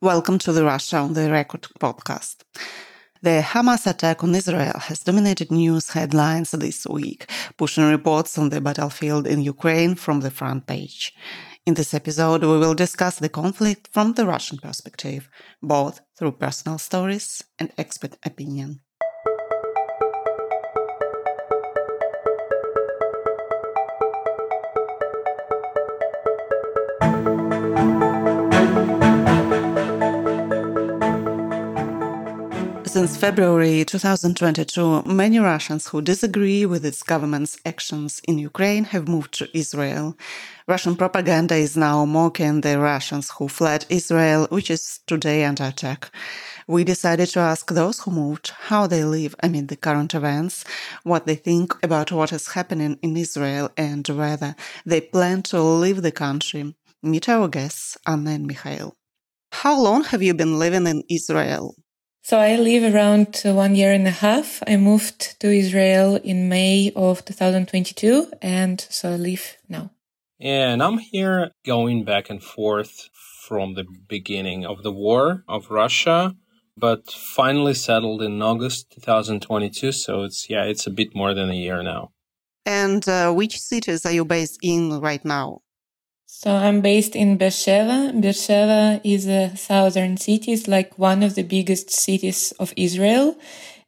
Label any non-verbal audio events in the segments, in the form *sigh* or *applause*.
Welcome to the Russia on the Record podcast. The Hamas attack on Israel has dominated news headlines this week, pushing reports on the battlefield in Ukraine from the front page. In this episode, we will discuss the conflict from the Russian perspective, both through personal stories and expert opinion. Since February 2022, many Russians who disagree with its government's actions in Ukraine have moved to Israel. Russian propaganda is now mocking the Russians who fled Israel, which is today under attack. We decided to ask those who moved how they live amid the current events, what they think about what is happening in Israel, and whether they plan to leave the country. Meet our guests, Anna and Mikhail. How long have you been living in Israel? So I live around one year and a half. I moved to Israel in May of 2022 and so I live now. And I'm here going back and forth from the beginning of the war of Russia, but finally settled in August 2022. So it's, yeah, it's a bit more than a year now. And uh, which cities are you based in right now? So I'm based in Beersheba. Beersheba is a southern city. It's like one of the biggest cities of Israel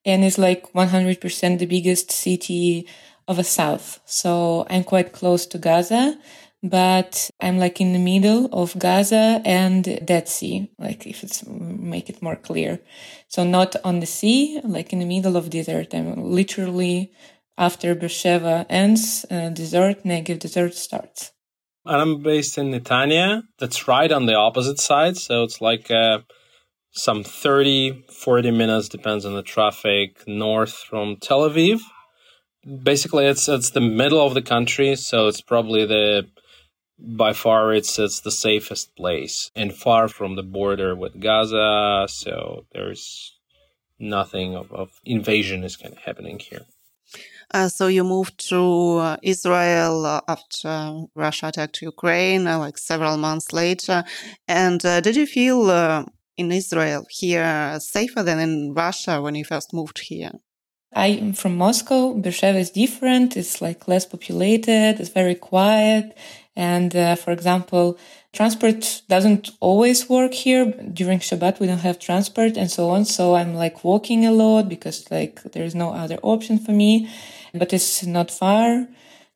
and is like 100% the biggest city of the south. So I'm quite close to Gaza, but I'm like in the middle of Gaza and Dead Sea, like if it's make it more clear. So not on the sea, like in the middle of desert. I'm literally after Beersheba ends, uh, desert, Negev desert starts and I'm based in Netanya. That's right on the opposite side. So it's like uh, some 30, 40 minutes, depends on the traffic, north from Tel Aviv. Basically, it's it's the middle of the country, so it's probably the by far it's it's the safest place and far from the border with Gaza. So there's nothing of, of invasion is kind of happening here. Uh, so you moved to uh, Israel uh, after Russia attacked Ukraine, uh, like several months later. And uh, did you feel in Israel here safer than in Russia when you first moved here? I'm from Moscow. Beersheba is different. It's like less populated. It's very quiet. And for example, transport doesn't always work here. During Shabbat, we don't have transport and so on. So I'm like walking a lot because like there's no other option for me but it's not far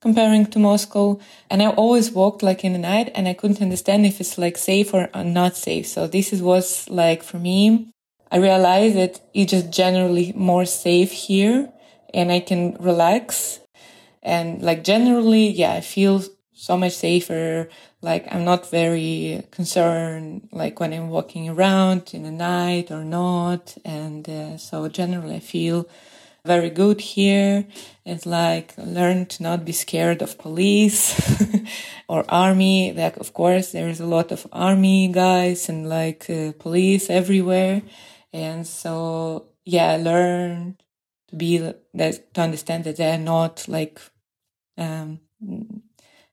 comparing to Moscow. And I always walked like in the night and I couldn't understand if it's like safe or not safe. So this is was like for me, I realized that it's just generally more safe here and I can relax. And like generally, yeah, I feel so much safer. Like I'm not very concerned, like when I'm walking around in the night or not. And uh, so generally I feel very good here. It's like learn to not be scared of police *laughs* or army. Like, of course, there is a lot of army guys and like uh, police everywhere. And so, yeah, I learned to be that, to understand that they're not like, um,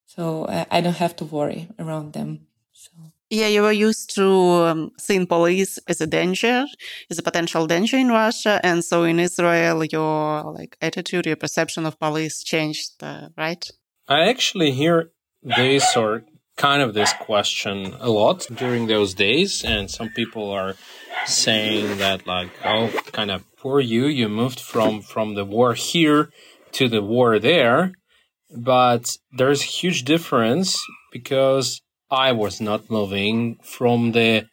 so I, I don't have to worry around them. Yeah, you were used to um, seeing police as a danger, as a potential danger in Russia, and so in Israel, your like attitude, your perception of police changed, uh, right? I actually hear this or kind of this question a lot during those days, and some people are saying that like, oh, kind of poor you, you moved from from the war here to the war there, but there's a huge difference because I was not moving from the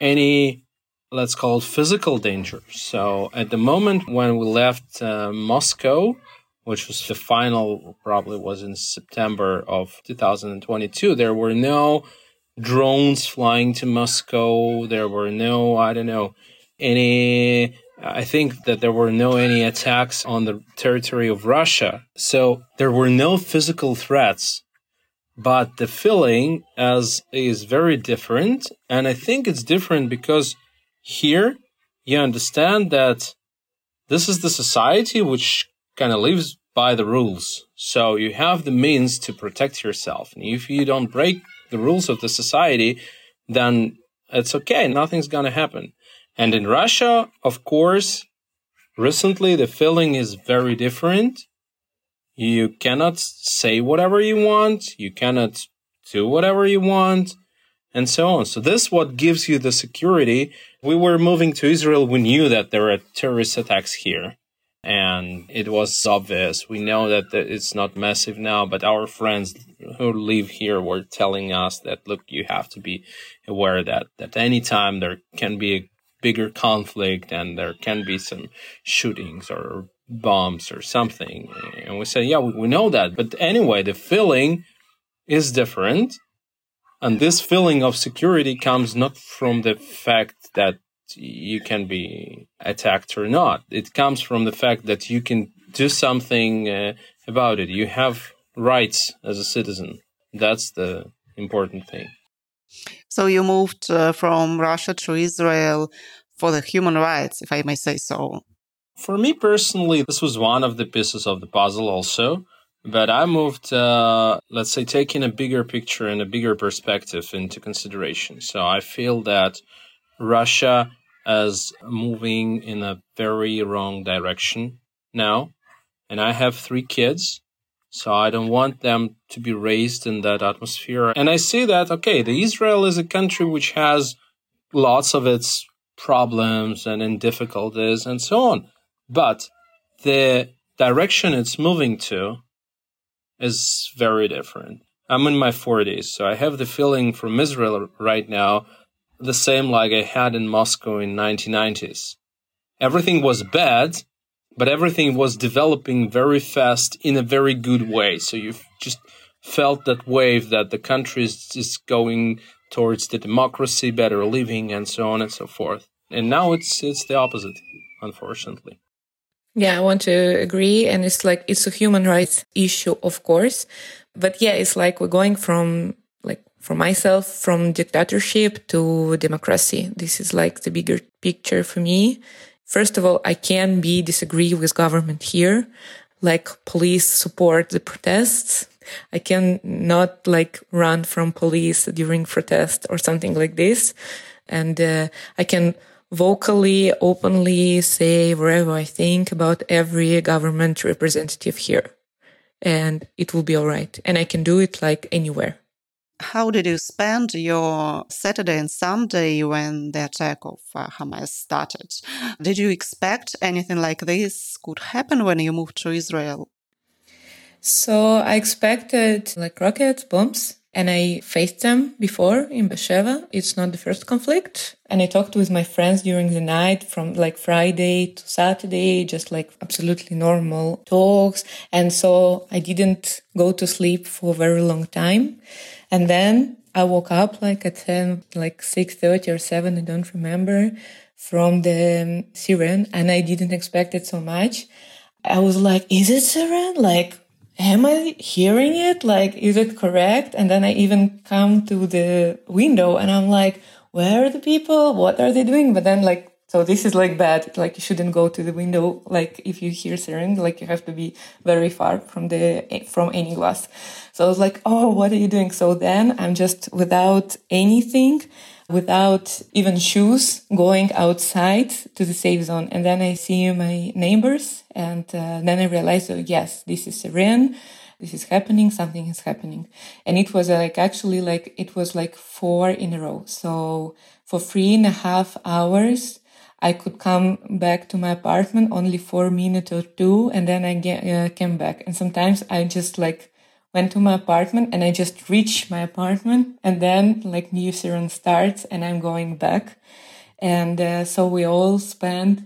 any let's call it physical danger. So at the moment when we left uh, Moscow, which was the final probably was in September of 2022, there were no drones flying to Moscow. There were no, I don't know, any I think that there were no any attacks on the territory of Russia. So there were no physical threats but the feeling as is very different and i think it's different because here you understand that this is the society which kind of lives by the rules so you have the means to protect yourself and if you don't break the rules of the society then it's okay. Nothing's going to happen. And in Russia, of course, recently the feeling is very different. You cannot say whatever you want. You cannot do whatever you want and so on. So this what gives you the security. We were moving to Israel. We knew that there are terrorist attacks here and it was obvious. We know that it's not massive now, but our friends who live here were telling us that look, you have to be aware that at any time there can be a bigger conflict and there can be some shootings or bombs or something. And we said, yeah, we, we know that, but anyway, the feeling is different. And this feeling of security comes not from the fact that you can be attacked or not. It comes from the fact that you can do something uh, about it. You have rights as a citizen. That's the important thing. So you moved uh, from Russia to Israel for the human rights, if I may say so. For me personally, this was one of the pieces of the puzzle also. But I moved, uh, let's say, taking a bigger picture and a bigger perspective into consideration. So I feel that Russia is moving in a very wrong direction now. And I have three kids, so I don't want them to be raised in that atmosphere. And I see that, okay, the Israel is a country which has lots of its problems and in difficulties and so on. But the direction it's moving to is very different. I'm in my 40s, so I have the feeling from Israel right now the same like I had in Moscow in 1990s. Everything was bad, but everything was developing very fast in a very good way. So you just felt that wave that the country is, is going towards the democracy, better living, and so on and so forth. And now it's it's the opposite, unfortunately. Yeah, I want to agree. And it's like it's a human rights issue, of course. But yeah, it's like we're going from like, for myself from dictatorship to democracy. This is like the bigger picture for me. First of all, I can be disagree with government here, like police support the protests. I can not like run from police during protest or something like this. And uh, I can vocally, openly say whatever I think about every government representative here. And it will be all right. And I can do it like anywhere. How did you spend your Saturday and Sunday when the attack of uh, Hamas started? Did you expect anything like this could happen when you moved to Israel? So I expected like rockets, bombs, and I faced them before in Beersheba. It's not the first conflict. And I talked with my friends during the night from like Friday to Saturday, just like absolutely normal talks. And so I didn't go to sleep for a very long time. And then I woke up like at 10, like 6.30 or 7, I don't remember, from the siren and I didn't expect it so much. I was like, is it siren? Like, am I hearing it? Like, is it correct? And then I even come to the window and I'm like, where are the people? What are they doing? But then like so this is like bad. Like you shouldn't go to the window. Like if you hear siren, like you have to be very far from the from any glass. So I was like, oh, what are you doing? So then I'm just without anything, without even shoes, going outside to the safe zone. And then I see my neighbors, and uh, then I realize, oh yes, this is siren. This is happening. Something is happening, and it was like actually like it was like four in a row. So for three and a half hours I could come back to my apartment only for a minute or two and then I get, uh, came back. And sometimes I just like went to my apartment and I just reached my apartment and then like new siren starts and I'm going back. And uh, so we all spent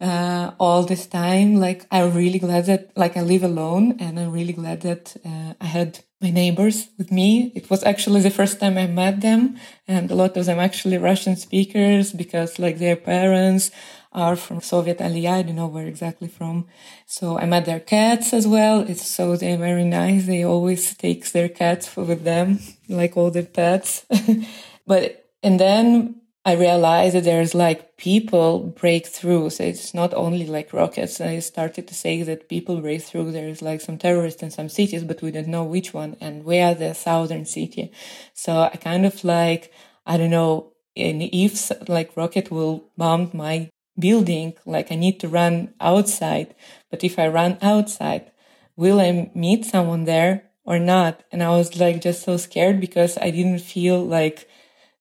uh, all this time. Like I'm really glad that like I live alone and I'm really glad that uh, I had my neighbors with me. It was actually the first time I met them and a lot of them actually Russian speakers because like their parents are from Soviet Aliyah. I don't know where exactly from. So I met their cats as well. It's so they're very nice. They always take their cats with them, like all their pets. *laughs* but, and then I realized that there's like people break through. So it's not only like rockets. I started to say that people break through. There's like some terrorists in some cities, but we don't know which one. And where the southern city. So I kind of like, I don't know, And if like rocket will bomb my building, like I need to run outside. But if I run outside, will I meet someone there or not? And I was like just so scared because I didn't feel like,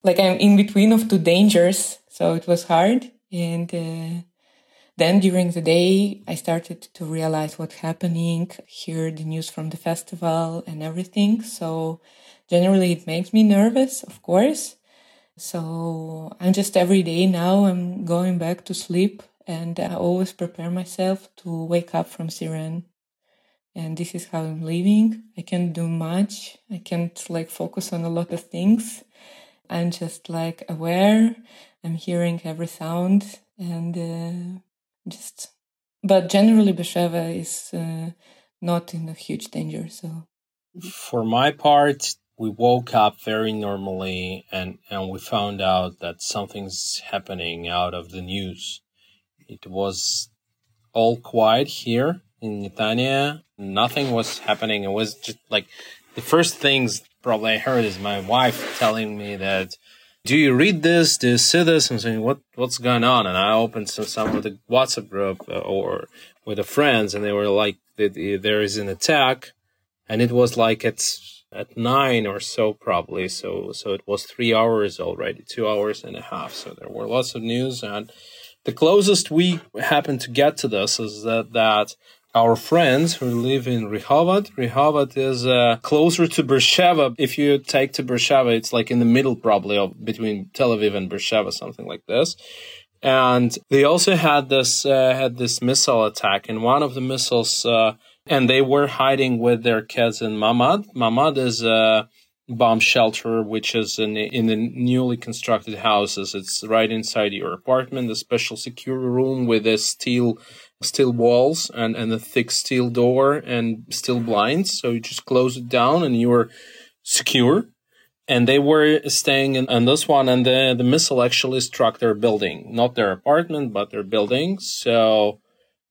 like I'm in between of two dangers. So it was hard. And, uh, then during the day, I started to realize what's happening, hear the news from the festival and everything. So generally it makes me nervous, of course. So I'm just every day now I'm going back to sleep and I always prepare myself to wake up from siren. And this is how I'm living. I can't do much. I can't like focus on a lot of things. I'm just like aware. I'm hearing every sound and uh, just but generally Beersheba is uh, not in a huge danger so for my part we woke up very normally and and we found out that something's happening out of the news it was all quiet here in Netanya nothing was happening it was just like the first things probably I heard is my wife telling me that do you read this? Do you see this? I'm saying, what what's going on? And I opened some, some of the WhatsApp group uh, or with the friends, and they were like, there is an attack, and it was like at at nine or so probably. So so it was three hours already, two hours and a half. So there were lots of news, and the closest we happened to get to this is that that our friends who live in Rehovot. Rehovot is uh, closer to Beersheba. If you take to Beersheba, it's like in the middle probably of between Tel Aviv and Beersheba, something like this. And they also had this uh, had this missile attack, and one of the missiles, uh, and they were hiding with their kids in Mamad. Mamad is a bomb shelter, which is in in the newly constructed houses. It's right inside your apartment, a special secure room with a steel steel walls and, and a thick steel door and steel blinds. So you just close it down and you're secure. And they were staying in, in this one, and the, the missile actually struck their building, not their apartment, but their building. So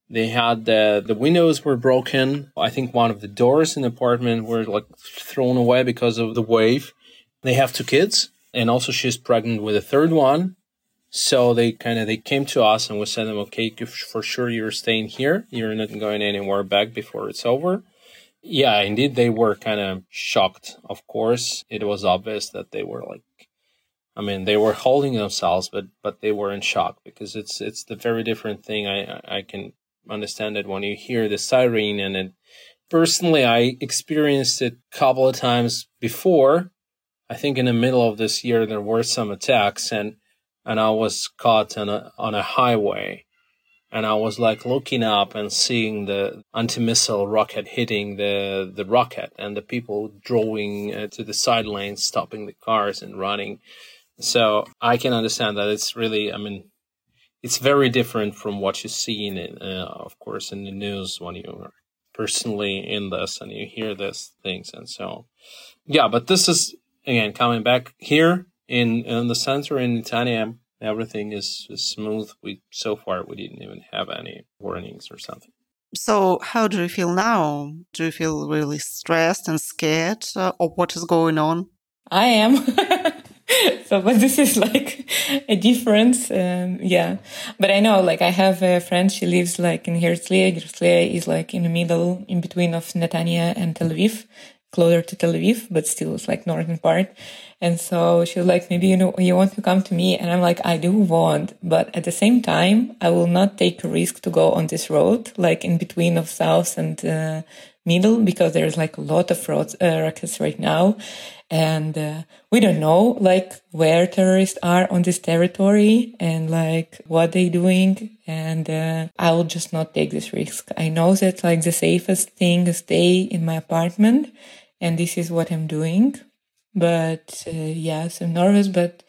they had the the windows were broken. I think one of the doors in the apartment were like thrown away because of the wave. They have two kids, and also she's pregnant with a third one. So they kind of they came to us and we said them, okay, for sure you're staying here. You're not going anywhere back before it's over. Yeah, indeed, they were kind of shocked. Of course, it was obvious that they were like, I mean, they were holding themselves, but but they were in shock because it's it's the very different thing. I I can understand it when you hear the siren and it. Personally, I experienced it a couple of times before. I think in the middle of this year there were some attacks and and I was caught on a, on a highway. And I was like looking up and seeing the anti-missile rocket hitting the, the rocket and the people drawing uh, to the side lanes, stopping the cars and running. So I can understand that it's really, I mean, it's very different from what you see in it, uh, of course, in the news when you are personally in this and you hear these things. And so, yeah, but this is, again, coming back here in in the center in Netanya, everything is, is smooth. We so far we didn't even have any warnings or something. So, how do you feel now? Do you feel really stressed and scared, uh, or what is going on? I am. *laughs* *laughs* so, but this is like a difference. Um, yeah. But I know, like, I have a friend, she lives like in Herzliya. Herzliya is like in the middle, in between of Netanya and Tel Aviv closer to Tel Aviv, but still it's like northern part. And so she was like, maybe you know, you want to come to me. And I'm like, I do want, but at the same time, I will not take a risk to go on this road, like in between of south and uh, middle, because there's like a lot of roads, uh, rockets right now. And uh, we don't know like where terrorists are on this territory and like what they doing. And uh, I will just not take this risk. I know that like the safest thing is stay in my apartment and this is what I'm doing. But uh, yes, I'm nervous, but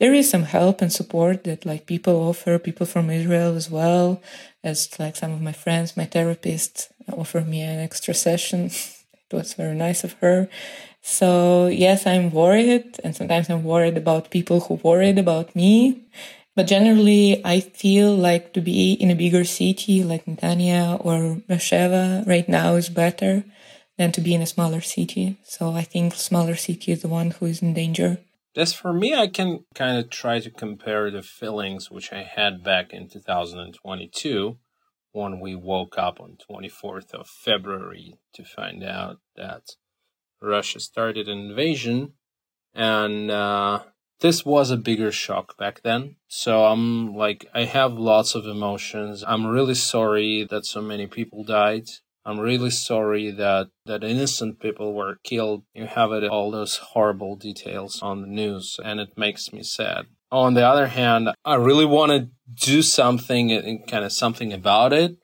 there is some help and support that like people offer, people from Israel as well, as like some of my friends, my therapist offered me an extra session. *laughs* it was very nice of her. So yes, I'm worried and sometimes I'm worried about people who worried about me. But generally, I feel like to be in a bigger city like Netanya or Beersheba right now is better than to be in a smaller city. So I think smaller city is the one who is in danger. as for me, I can kind of try to compare the feelings which I had back in 2022 when we woke up on 24th of February to find out that Russia started an invasion and uh, this was a bigger shock back then. So I'm like, I have lots of emotions. I'm really sorry that so many people died. I'm really sorry that, that innocent people were killed. You have it, all those horrible details on the news, and it makes me sad. On the other hand, I really want to do something uh, and kind of something about it.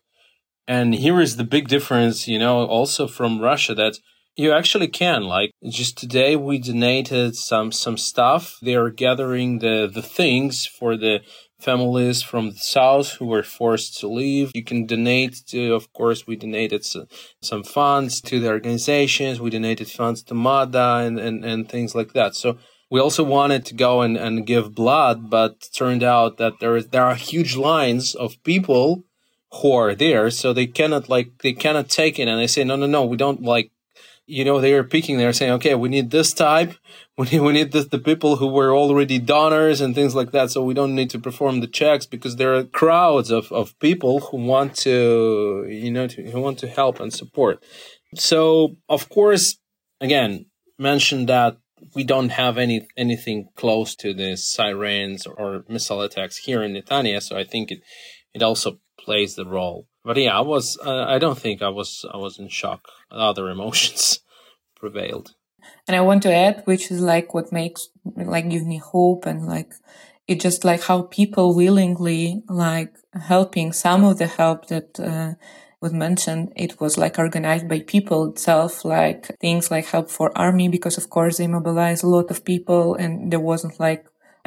And here is the big difference, you know, also from Russia that you actually can. Like just today we donated some some stuff. They are gathering the the things for the families from the south who were forced to leave. You can donate to, of course, we donated some funds to the organizations. We donated funds to MADA and, and, and things like that. So we also wanted to go and, and give blood, but turned out that there is, there are huge lines of people who are there. So they cannot like, they cannot take it. And they say, no, no, no, we don't like you know, they are picking, they're saying, okay, we need this type. *laughs* We need, we need the, the people who were already donors and things like that. So we don't need to perform the checks because there are crowds of, of people who want to, you know, to, who want to help and support. So, of course, again, mention that we don't have any anything close to the sirens or missile attacks here in Netanya. So I think it, it also plays the role. But yeah, I was, uh, I don't think I was, I was in shock. Other emotions *laughs* prevailed. And I want to add, which is like what makes, like, give me hope and like, it just like how people willingly like helping some of the help that, uh, was mentioned, it was like organized by people itself, like things like help for army, because of course they mobilized a lot of people and there wasn't like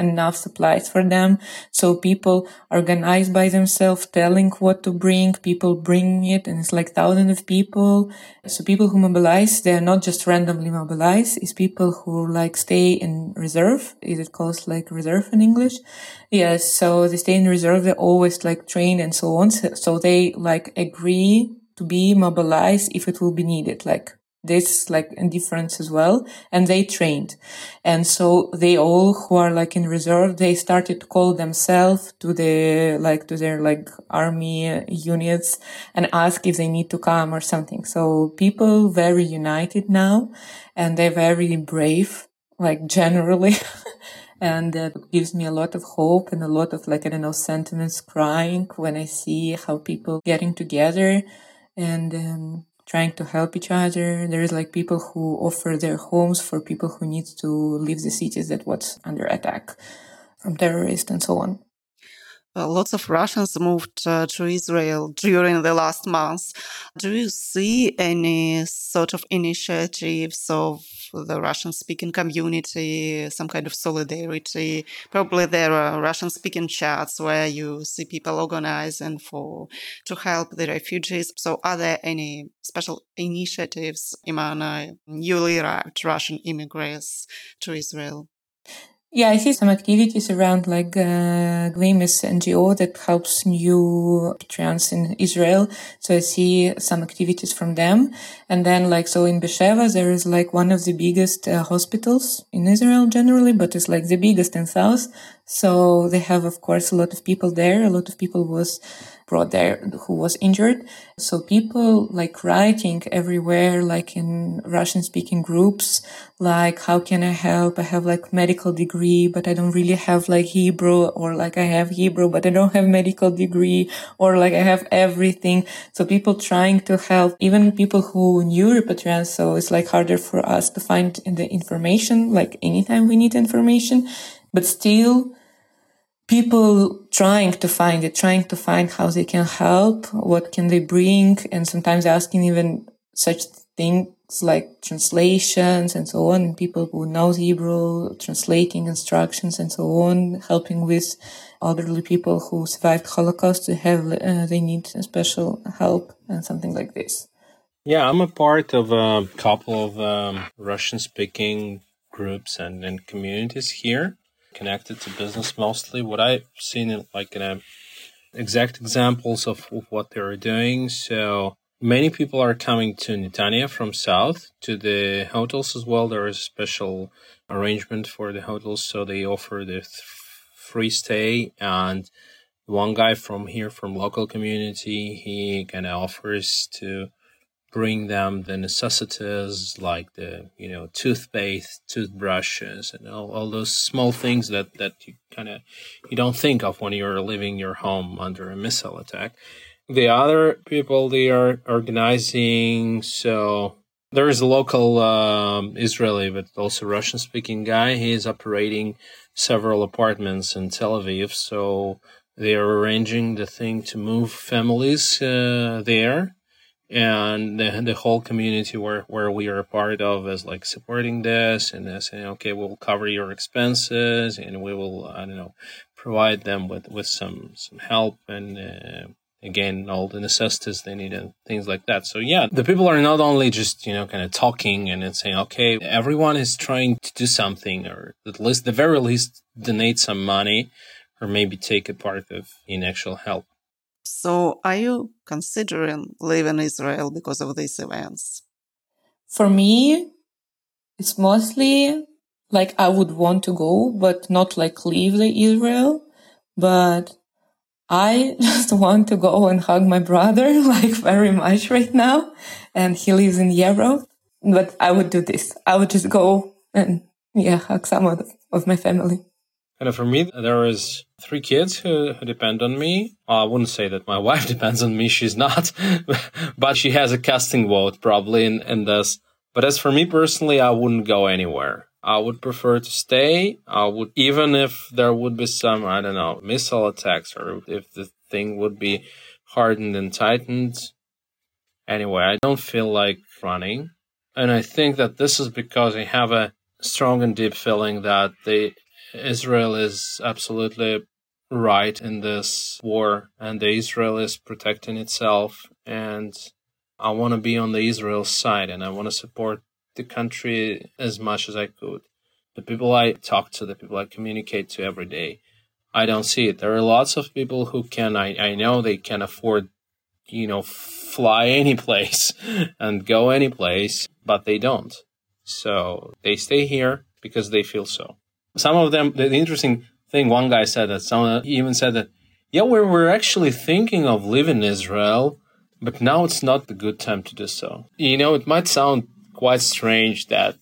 enough supplies for them. So people organize by themselves, telling what to bring, people bring it, and it's like thousands of people. So people who mobilize, they're not just randomly mobilized, it's people who like stay in reserve. Is it called like reserve in English? Yes. So they stay in reserve. They always like train and so on. So they like agree to be mobilized if it will be needed. Like this like indifference as well and they trained. And so they all who are like in reserve they started to call themselves to the like to their like army units and ask if they need to come or something. So people very united now and they're very brave like generally *laughs* and that gives me a lot of hope and a lot of like i don't know sentiments crying when i see how people getting together and um, trying to help each other. There is like people who offer their homes for people who need to leave the cities that was under attack from terrorists and so on. Uh, lots of Russians moved uh, to Israel during the last months. Do you see any sort of initiatives of the Russian speaking community, some kind of solidarity? Probably there are Russian speaking chats where you see people organizing for to help the refugees. So, are there any special initiatives among newly arrived Russian immigrants to Israel? Yeah, I see some activities around like uh, Glemis NGO that helps new trans in Israel. So I see some activities from them. And then like, so in Beersheva, there is like one of the biggest uh, hospitals in Israel generally, but it's like the biggest in South. So they have, of course, a lot of people there. A lot of people was brought there who was injured. So people like writing everywhere, like in Russian speaking groups, like, how can I help? I have like medical degree, but I don't really have like Hebrew or like I have Hebrew, but I don't have medical degree or like I have everything. So people trying to help, even people who knew repatriants. So it's like harder for us to find the information, like anytime we need information, but still people trying to find it, trying to find how they can help, what can they bring, and sometimes asking even such things like translations and so on, and people who know Hebrew, translating instructions and so on, helping with elderly people who survived Holocaust to have, uh, they need special help and something like this. Yeah, I'm a part of a couple of um, Russian speaking groups and, and communities here connected to business mostly. What I've seen in like in a exact examples of, of what they're doing. So many people are coming to Netanya from south to the hotels as well. There is a special arrangement for the hotels, so they offer the free stay. And one guy from here, from local community, he kind of offers to bring them the necessities like the you know toothpaste toothbrushes and all, all those small things that that you kind of you don't think of when you're leaving your home under a missile attack. The other people they are organizing so there is a local um, israeli but also russian speaking guy. He is operating several apartments in tel aviv so they are arranging the thing to move families uh, there and the, the whole community where, where we are a part of is like supporting this and saying, okay, we'll cover your expenses and we will, I don't know, provide them with, with some, some help and, uh, again, all the necessities they need and things like that. So yeah, the people are not only just, you know, kind of talking and saying, okay, everyone is trying to do something or at least, the very least donate some money or maybe take a part of in actual help. So, are you considering leaving Israel because of these events? For me, it's mostly like I would want to go, but not like leave the Israel. But I *laughs* just want to go and hug my brother *laughs* like very much right now. And he lives in Europe. But I would do this. I would just go and yeah, hug some of, of my family. And for me, there is three kids who, who depend on me. I wouldn't say that my *laughs* wife depends on me. She's not, *laughs* but she has a casting vote probably in, in this. But as for me personally, I wouldn't go anywhere. I would prefer to stay. I would, even if there would be some, I don't know, missile attacks or if the thing would be hardened and tightened. Anyway, I don't feel like running. And I think that this is because I have a strong and deep feeling that the Israel is absolutely right in this war, and the Israel is protecting itself. And I want to be on the Israel side, and I want to support the country as much as I could. The people I talk to, the people I communicate to every day, I don't see it. There are lots of people who can. I, I know they can afford, you know, fly *laughs* any place and go any place, but they don't. So they stay here because they feel so. Some of them, the, the interesting thing, one guy said that some even said that, yeah, we're, we're actually thinking of leaving Israel, but now it's not the good time to do so. You know, it might sound quite strange that,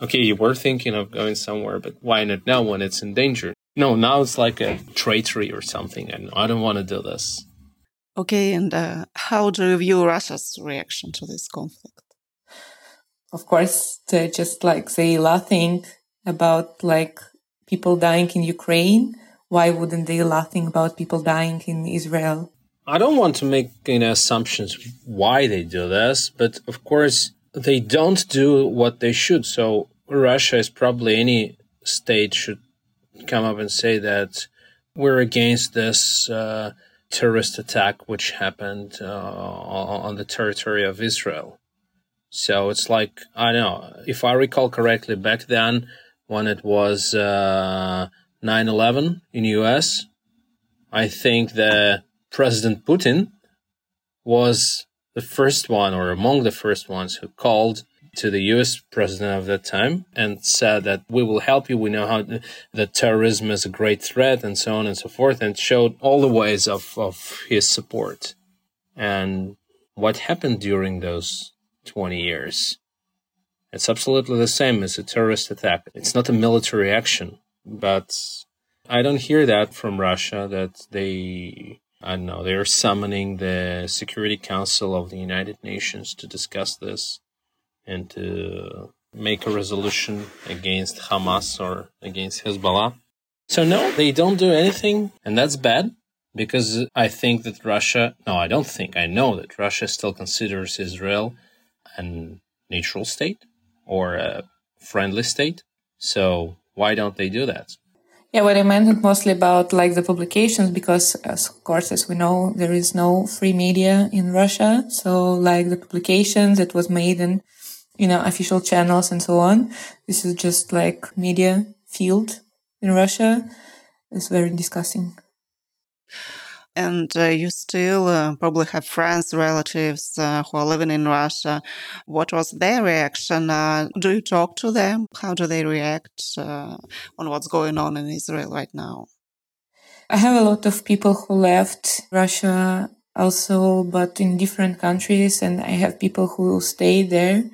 okay, you were thinking of going somewhere, but why not now when it's in danger? No, now it's like a traitory or something, and I don't want to do this. Okay, and uh, how do you view Russia's reaction to this conflict? Of course, they're just like say laughing about like people dying in Ukraine, why wouldn't they laughing about people dying in Israel? I don't want to make any assumptions why they do this, but of course they don't do what they should. So Russia is probably any state should come up and say that we're against this uh, terrorist attack which happened uh, on the territory of Israel. So it's like I know if I recall correctly back then when it was uh, 9/11 in U.S. I think that President Putin was the first one, or among the first ones, who called to the U.S. president of that time and said that we will help you. We know how that terrorism is a great threat, and so on and so forth, and showed all the ways of, of his support. And what happened during those 20 years? It's absolutely the same as a terrorist attack. It's not a military action, but I don't hear that from Russia that they, I don't know, they're summoning the Security Council of the United Nations to discuss this and to make a resolution against Hamas or against Hezbollah. So, no, they don't do anything, and that's bad because I think that Russia, no, I don't think, I know that Russia still considers Israel a neutral state or a friendly state. So why don't they do that? Yeah, what I meant mostly about like the publications because, as, of course, as we know, there is no free media in Russia. So like the publications that was made in, you know, official channels and so on. This is just like media field in Russia. It's very disgusting. And uh, you still uh, probably have friends, relatives uh, who are living in Russia. What was their reaction? Uh, do you talk to them? How do they react uh, on what's going on in Israel right now? I have a lot of people who left Russia also, but in different countries, and I have people who stay there.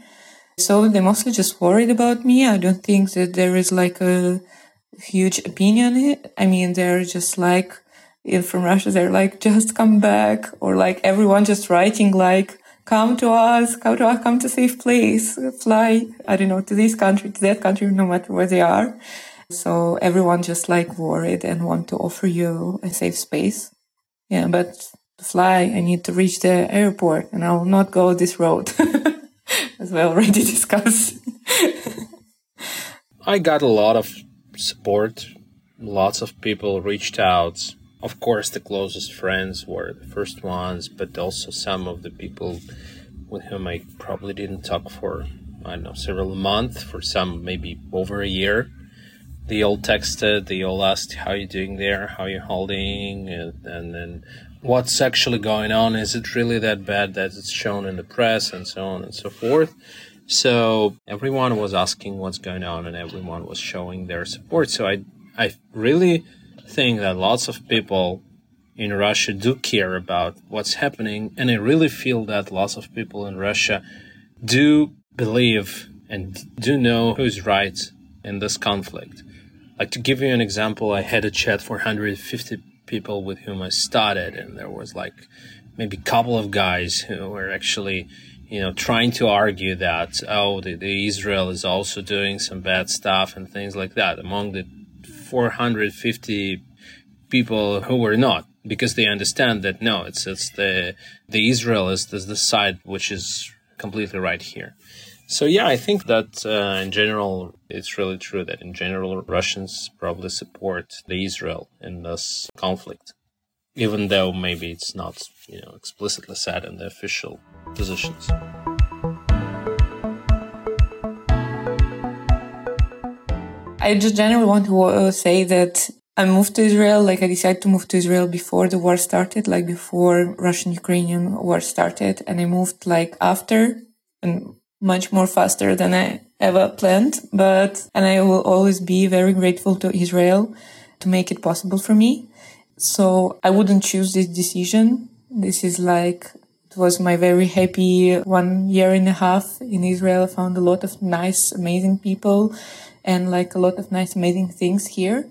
So they're mostly just worried about me. I don't think that there is like a huge opinion. I mean, they're just like, from Russia, they're like, just come back, or like everyone just writing like, come to us, come to us, come to safe place, fly, I don't know, to this country, to that country, no matter where they are. So everyone just like worried and want to offer you a safe space. Yeah, but to fly, I need to reach the airport and I will not go this road, *laughs* as we already *laughs* discussed. I got a lot of support. Lots of people reached out of course, the closest friends were the first ones, but also some of the people with whom I probably didn't talk for, I don't know, several months, for some maybe over a year. They all texted, they all asked, How you doing there? How you holding? And, and then what's actually going on? Is it really that bad that it's shown in the press and so on and so forth? So everyone was asking what's going on and everyone was showing their support. So I, I really think that lots of people in Russia do care about what's happening, and I really feel that lots of people in Russia do believe and do know who's right in this conflict. Like to give you an example, I had a chat for 150 people with whom I started, and there was like maybe a couple of guys who were actually, you know, trying to argue that oh, the, the Israel is also doing some bad stuff and things like that. Among the 450 people who were not because they understand that no it's it's the the Israel is the, the side which is completely right here so yeah I think that uh, in general it's really true that in general Russians probably support the Israel in this conflict even though maybe it's not you know explicitly said in the official positions. I just generally want to uh, say that I moved to Israel, like I decided to move to Israel before the war started, like before Russian-Ukrainian war started. And I moved like after and much more faster than I ever planned. But, and I will always be very grateful to Israel to make it possible for me. So I wouldn't choose this decision. This is like, it was my very happy one year and a half in Israel. I found a lot of nice, amazing people and like a lot of nice, amazing things here.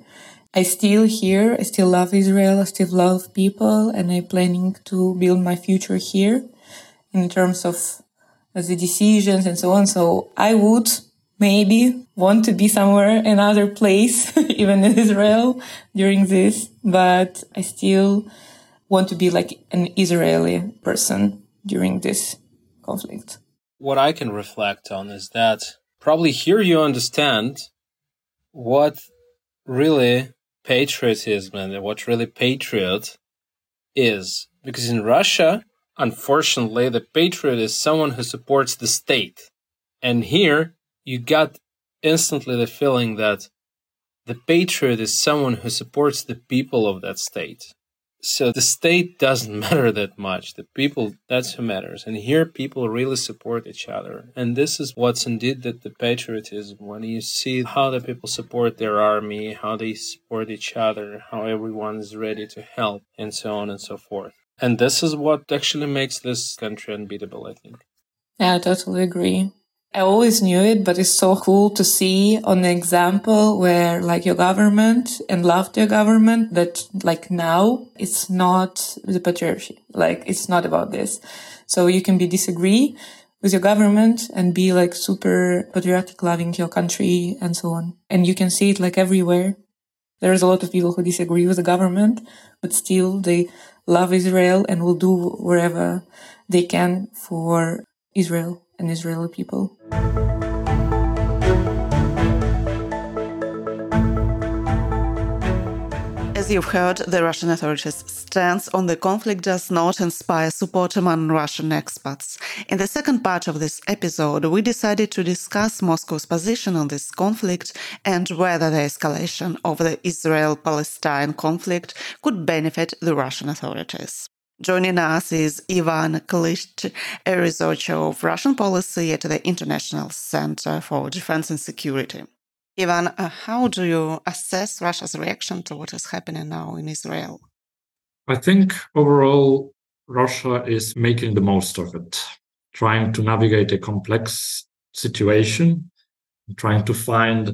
I still here. I still love Israel. I still love people and I'm planning to build my future here in terms of uh, the decisions and so on. So I would maybe want to be somewhere, another place, *laughs* even in Israel during this, but I still want to be like an Israeli person during this conflict. What I can reflect on is that probably here you understand what really patriotism and what really patriot is. Because in Russia, unfortunately, the patriot is someone who supports the state. And here, you got instantly the feeling that the patriot is someone who supports the people of that state. So the state doesn't *laughs* matter that much. The people, that's who matters. And here people really support each other. And this is what's indeed the, the patriotism. When you see how the people support their army, how they support each other, how everyone is ready to help, and so on and so forth. And this is what actually makes this country unbeatable, I think. Yeah, I totally agree. I always knew it, but it's so cool to see on the example where like your government and love your government that like now it's not the patriarchy. Like it's not about this. So you can be disagree with your government and be like super patriotic, loving your country and so on. And you can see it like everywhere. There's a lot of people who disagree with the government, but still they love Israel and will do wherever they can for Israel and Israeli people. As you've heard, the Russian authorities' stance on the conflict does not inspire support among Russian experts. In the second part of this episode, we decided to discuss Moscow's position on this conflict and whether the escalation of the Israel Palestine conflict could benefit the Russian authorities. Joining us is Ivan Klyszcz, a researcher of Russian policy at the International Center for Defense and Security. Ivan, uh, how do you assess Russia's reaction to what is happening now in Israel? I think overall, Russia is making the most of it, trying to navigate a complex situation, trying to find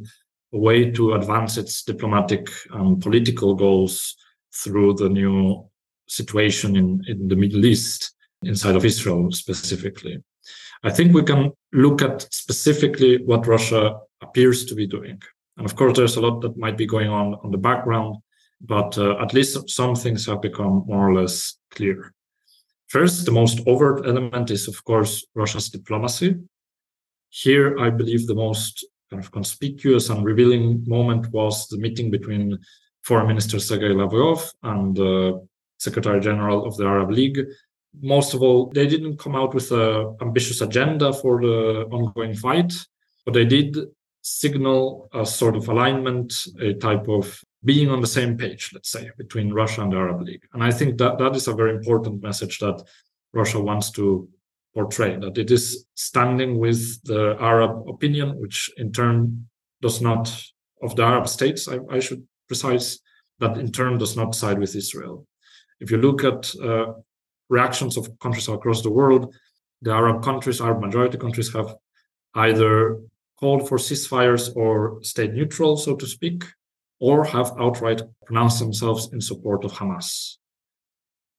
a way to advance its diplomatic and political goals through the new situation in, in the Middle East, inside of Israel specifically. I think we can look at specifically what Russia appears to be doing. And of course, there's a lot that might be going on on the background, but uh, at least some things have become more or less clear. First, the most overt element is, of course, Russia's diplomacy. Here, I believe the most kind of conspicuous and revealing moment was the meeting between Foreign Minister Sergei Lavrov and uh, Secretary General of the Arab League. Most of all, they didn't come out with an ambitious agenda for the ongoing fight, but they did signal a sort of alignment, a type of being on the same page, let's say, between Russia and the Arab League. And I think that that is a very important message that Russia wants to portray, that it is standing with the Arab opinion, which in turn does not, of the Arab states, I, I should precise, that in turn does not side with Israel. If you look at uh, reactions of countries across the world, the Arab countries, Arab majority countries have either called for ceasefires or stayed neutral, so to speak, or have outright pronounced themselves in support of Hamas.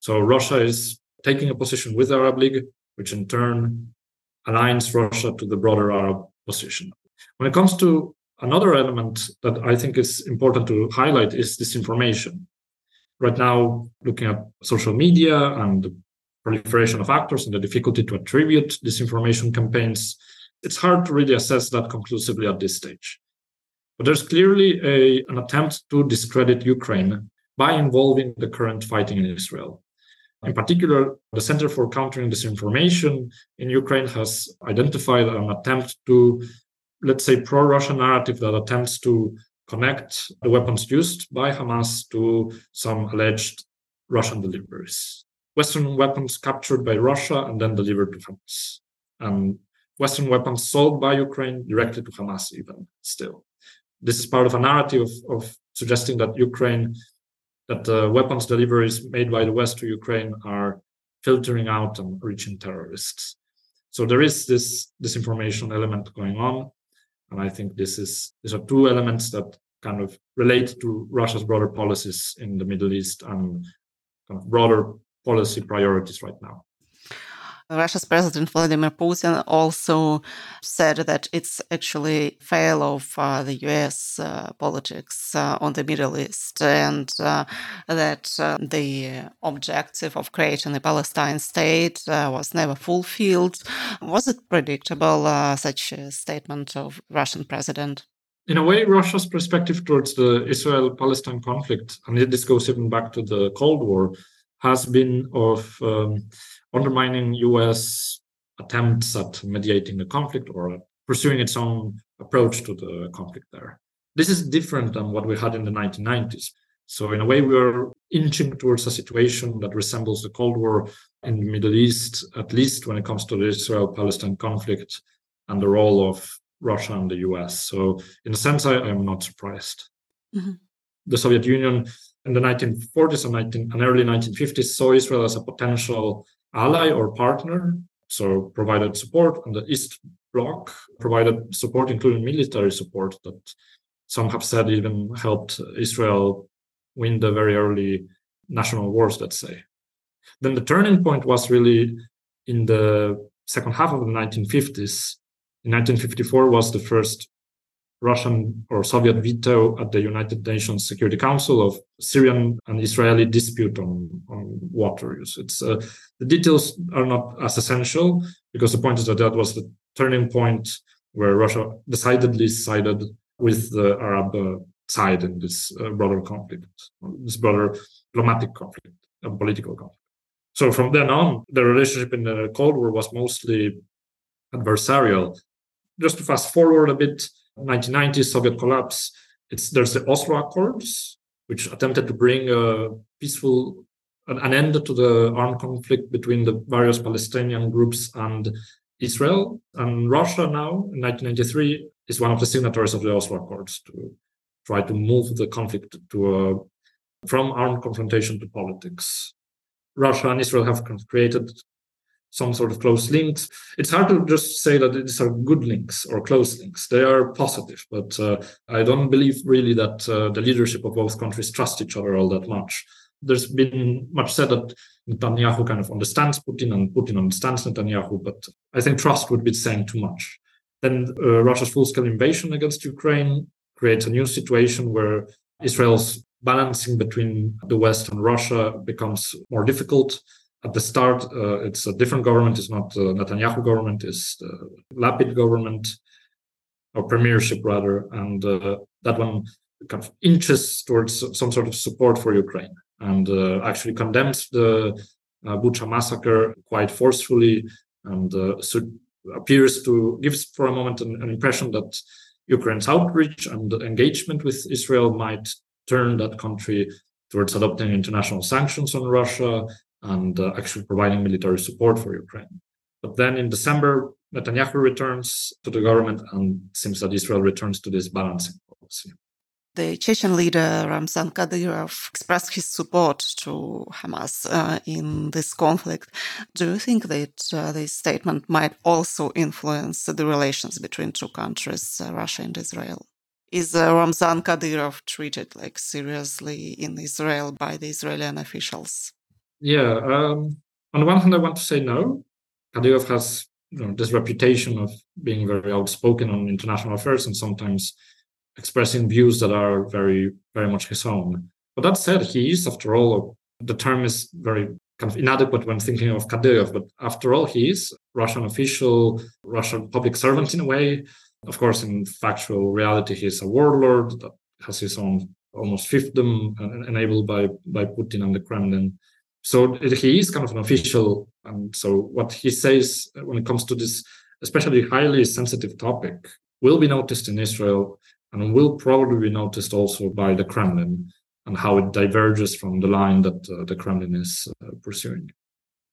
So Russia is taking a position with the Arab League, which in turn aligns Russia to the broader Arab position. When it comes to another element that I think is important to highlight is disinformation. Right now, looking at social media and the proliferation of actors and the difficulty to attribute disinformation campaigns it's hard to really assess that conclusively at this stage. But there's clearly a, an attempt to discredit Ukraine by involving the current fighting in Israel. In particular, the Center for Countering Disinformation in Ukraine has identified an attempt to, let's say, pro Russian narrative that attempts to connect the weapons used by Hamas to some alleged Russian deliveries. Western weapons captured by Russia and then delivered to Hamas. And Western weapons sold by Ukraine directly to Hamas, even still. This is part of a narrative of, of suggesting that Ukraine, that the weapons deliveries made by the West to Ukraine are filtering out and reaching terrorists. So there is this disinformation element going on. And I think this is these are two elements that kind of relate to Russia's broader policies in the Middle East and kind of broader policy priorities right now. Russia's President Vladimir Putin also said that it's actually fail of uh, the U.S. Uh, politics uh, on the Middle East, and uh, that uh, the objective of creating a Palestine state uh, was never fulfilled. Was it predictable such a statement of Russian president? in a way, Russia's perspective towards the Israel Palestine conflict, and this goes even back to the Cold War, has been of um, undermining US attempts at mediating the conflict or pursuing its own approach to the conflict there. This is different than what we had in the 1990s. So, in a way, we are inching towards a situation that resembles the Cold War in the Middle East, at least when it comes to the Israel Palestine conflict and the role of Russia and the US. So, in a sense, I, am not surprised. Mm-hmm. The Soviet Union in the 1940s and, 19, and early 1950s saw Israel as a potential ally or partner, so provided support, and the East Bloc provided support, including military support that some have said even helped Israel win the very early national wars, let's say. Then the turning point was really in the second half of the 1950s. In 1954 was the first Russian or Soviet veto at the United Nations Security Council of Syrian and Israeli dispute on, on water use. It's uh, the details are not as essential because the point is that that was the turning point where Russia decidedly sided with the Arab uh, side in this uh, broader conflict, this broader diplomatic conflict, and political conflict. So from then on, the relationship in the Cold War was mostly adversarial. Just to fast forward a bit, 1990 Soviet collapse. It's there's the Oslo Accords, which attempted to bring a peaceful an end to the armed conflict between the various Palestinian groups and Israel. And Russia now, in 1993, is one of the signatories of the Oslo Accords to try to move the conflict to a, from armed confrontation to politics. Russia and Israel have created some sort of close links. It's hard to just say that these are good links or close links. They are positive, but uh, I don't believe really that uh, the leadership of both countries trust each other all that much. There's been much said that Netanyahu kind of understands Putin and Putin understands Netanyahu, but I think trust would be saying too much. Then uh, Russia's full-scale invasion against Ukraine creates a new situation where Israel's balancing between the West and Russia becomes more difficult. At the start, uh, it's a different government. It's not the Netanyahu government. It's the Lapid government, or premiership rather, and uh, that one kind of inches towards some sort of support for Ukraine and uh, actually condemns the uh, Bucha massacre quite forcefully and uh, so appears to gives for a moment an, an impression that Ukraine's outreach and engagement with Israel might turn that country towards adopting international sanctions on Russia and uh, actually providing military support for Ukraine. But then in December, Netanyahu returns to the government and seems that Israel returns to this balancing policy. The Chechen leader Ramzan Kadyrov expressed his support to Hamas uh, in this conflict. Do you think that uh, this statement might also influence the relations between two countries, uh, Russia and Israel? Is uh, Ramzan Kadyrov treated like seriously in Israel by the Israeli officials? Yeah, um, on the one hand, I want to say no. Kadyrov has you know, this reputation of being very outspoken on international affairs and sometimes expressing views that are very, very much his own. But that said, he is, after all, the term is very kind of inadequate when thinking of Kadyrov, but after all, he is Russian official, Russian public servant in a way. Of course, in factual reality, he's a warlord that has his own almost fiefdom enabled by by Putin and the Kremlin. So he is kind of an official, and so what he says when it comes to this, especially highly sensitive topic, will be noticed in Israel and will probably be noticed also by the Kremlin and how it diverges from the line that uh, the Kremlin is uh, pursuing.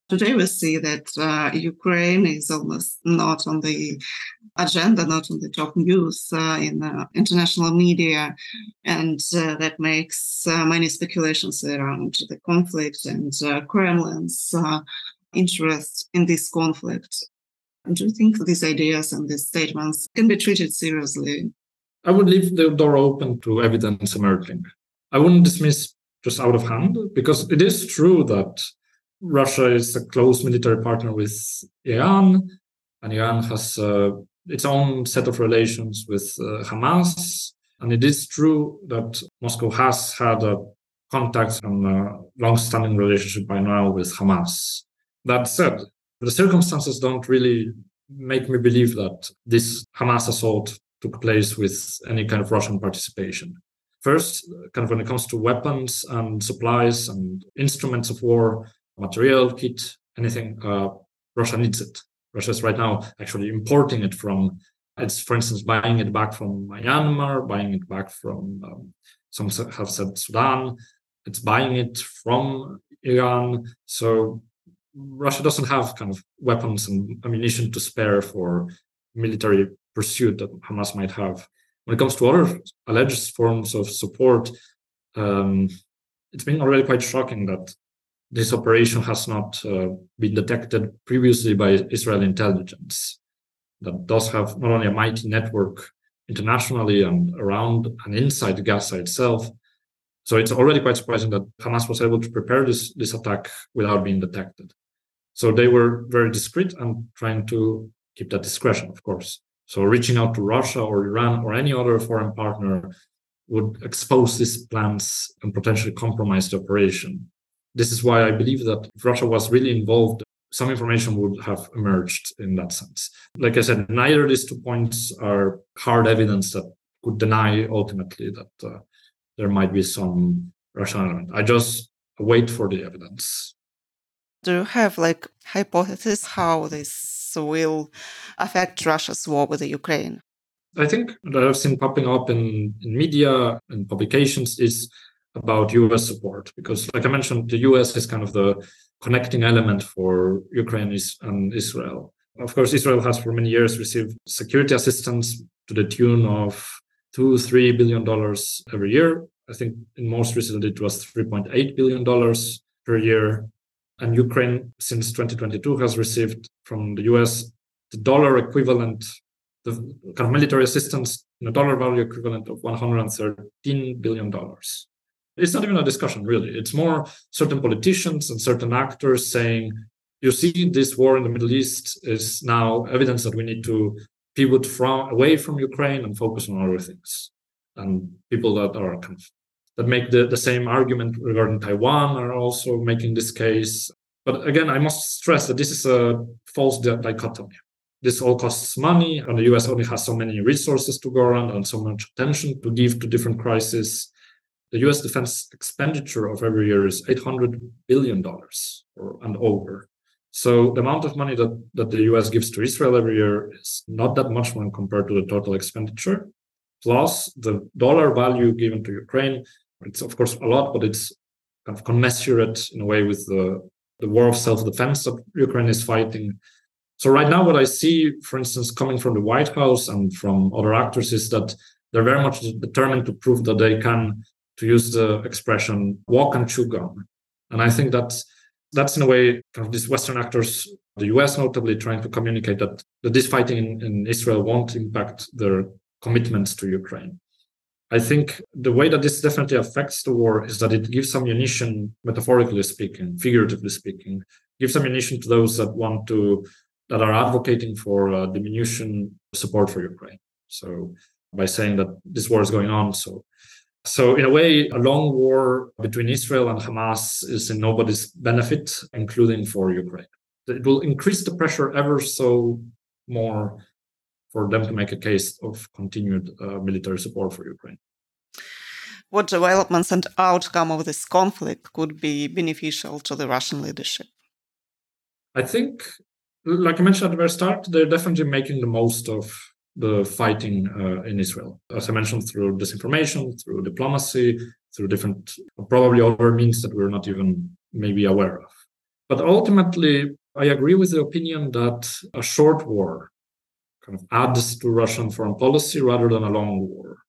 Today, we see that uh, Ukraine is almost not on the agenda, not on the top news uh, in uh, international media, and uh, that makes many speculations around the conflict and Kremlin's interest in this conflict. Do you think these ideas and these statements can be treated seriously I would leave the door open to evidence emerging. I wouldn't dismiss just out of hand because it is true that Russia is a close military partner with Iran, and Iran has uh, its own set of relations with uh, Hamas. And it is true that Moscow has had a contact and a long-standing relationship by now with Hamas. That said, the circumstances don't really make me believe that this Hamas assault took place with any kind of Russian participation. First, kind of when it comes to weapons and supplies and instruments of war, material, kit, anything, uh, Russia needs it. Russia is right now actually importing it from, it's for instance, buying it back from Myanmar, buying it back from, um, some have said Sudan, it's buying it from Iran. So Russia doesn't have kind of weapons and ammunition to spare for military pursuit that Hamas might have. When it comes to other alleged forms of support, um, it's been already quite shocking that this operation has not uh, been detected previously by Israeli intelligence. That does have not only a mighty network internationally and around and inside Gaza itself. So it's already quite surprising that Hamas was able to prepare this, this attack without being detected. So they were very discreet and trying to keep that discretion, of course. So reaching out to Russia or Iran or any other foreign partner would expose these plans and potentially compromise the operation. This is why I believe that if Russia was really involved, some information would have emerged in that sense. Like I said, neither of these two points are hard evidence that could deny ultimately that uh, there might be some Russian element. I just wait for the evidence. Do you have like hypothesis how this will affect Russia's war with the Ukraine? I think that I've seen popping up in, in media and publications is about US support because like I mentioned, the US is kind of the connecting element for Ukraine and Israel. Of course, Israel has for many years received security assistance to the tune of two, three billion dollars every year. I think in most recently it was 3.8 billion dollars per year. And Ukraine since 2022 has received from the US the dollar equivalent, the kind of military assistance in a dollar value equivalent of 113 billion dollars. It's not even a discussion, really. It's more certain politicians and certain actors saying, you see, this war in the Middle East is now evidence that we need to pivot from away from Ukraine and focus on other things. And people that are kind of that make the, the same argument regarding Taiwan are also making this case. But again, I must stress that this is a false dichotomy. This all costs money, and the US only has so many resources to go around and so much attention to give to different crises. The US defense expenditure of every year is $800 billion or, and over. So the amount of money that, that the US gives to Israel every year is not that much when compared to the total expenditure. Plus the dollar value given to Ukraine, it's of course a lot, but it's kind of commensurate in a way with the, the war of self-defense that Ukraine is fighting. So right now, what I see, for instance, coming from the White House and from other actors is that they're very much determined to prove that they can, to use the expression, walk and chew gum. And I think that's that's in a way kind of these Western actors, the US notably, trying to communicate that, that this fighting in, in Israel won't impact their commitments to Ukraine. I think the way that this definitely affects the war is that it gives some ammunition, metaphorically speaking, figuratively speaking, gives ammunition to those that want to, that are advocating for uh, diminution support for Ukraine. So by saying that this war is going on, so so, in a way, a long war between Israel and Hamas is in nobody's benefit, including for Ukraine. It will increase the pressure ever so more for them to make a case of continued uh, military support for Ukraine. What developments and outcome of this conflict could be beneficial to the Russian leadership? I think, like I mentioned at the very start, they're definitely making the most of the fighting uh, in Israel. As I mentioned, through disinformation, through diplomacy, through different, probably other means that we're not even maybe aware of. But ultimately, I agree with the opinion that a short war kind of adds to Russian foreign policy rather than a long war,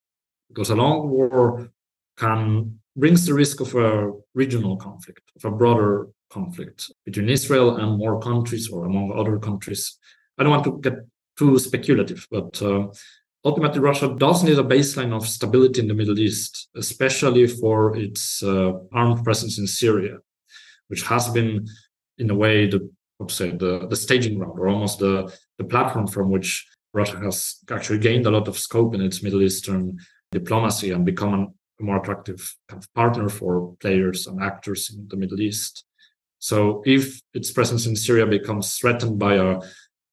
because a long war can brings the risk of a regional conflict, of a broader conflict between Israel and more countries or among other countries. I don't want to get too speculative, but uh, ultimately Russia does need a baseline of stability in the Middle East, especially for its uh, armed presence in Syria, which has been, in a way, the say the, the staging ground or almost the, the platform from which Russia has actually gained a lot of scope in its Middle Eastern diplomacy and become a more attractive kind of partner for players and actors in the Middle East. So if its presence in Syria becomes threatened by a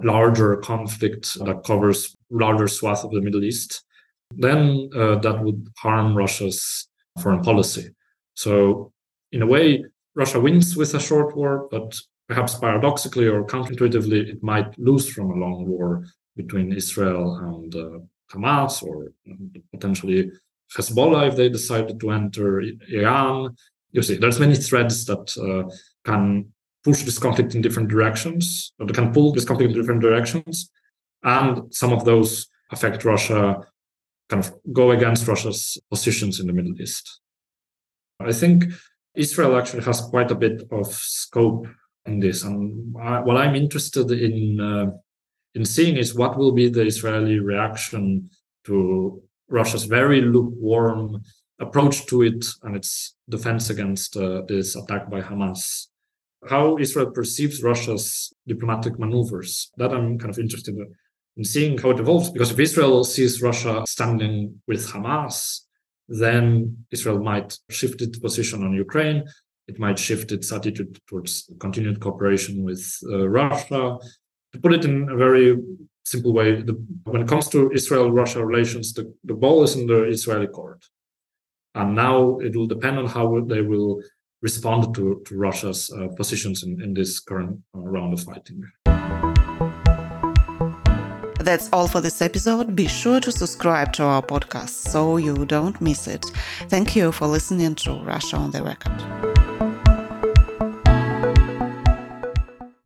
larger conflict that covers larger swath of the Middle East, then uh, that would harm Russia's foreign policy. So, in a way, Russia wins with a short war, but perhaps paradoxically or counterintuitively, it might lose from a long war between Israel and uh, Hamas or potentially Hezbollah if they decided to enter Iran. You see, there's many threads that uh, can push this conflict in different directions, or they can pull this conflict in different directions. And some of those affect Russia, kind of go against Russia's positions in the Middle East. I think Israel actually has quite a bit of scope in this. And I, what I'm interested in uh, in seeing is what will be the Israeli reaction to Russia's very lukewarm approach to it and its defense against uh, this attack by Hamas how Israel perceives Russia's diplomatic maneuvers. That I'm kind of interested in seeing how it evolves. Because if Israel sees Russia standing with Hamas, then Israel might shift its position on Ukraine. It might shift its attitude towards continued cooperation with uh, Russia. To put it in a very simple way. The, when it comes to Israel-Russia relations, the, the ball is in the Israeli court, and now it will depend on how they will respond to, to Russia's uh, positions in, in this current uh, round of fighting. That's all for this episode. Be sure to subscribe to our podcast so you don't miss it. Thank you for listening to Russia on the Record.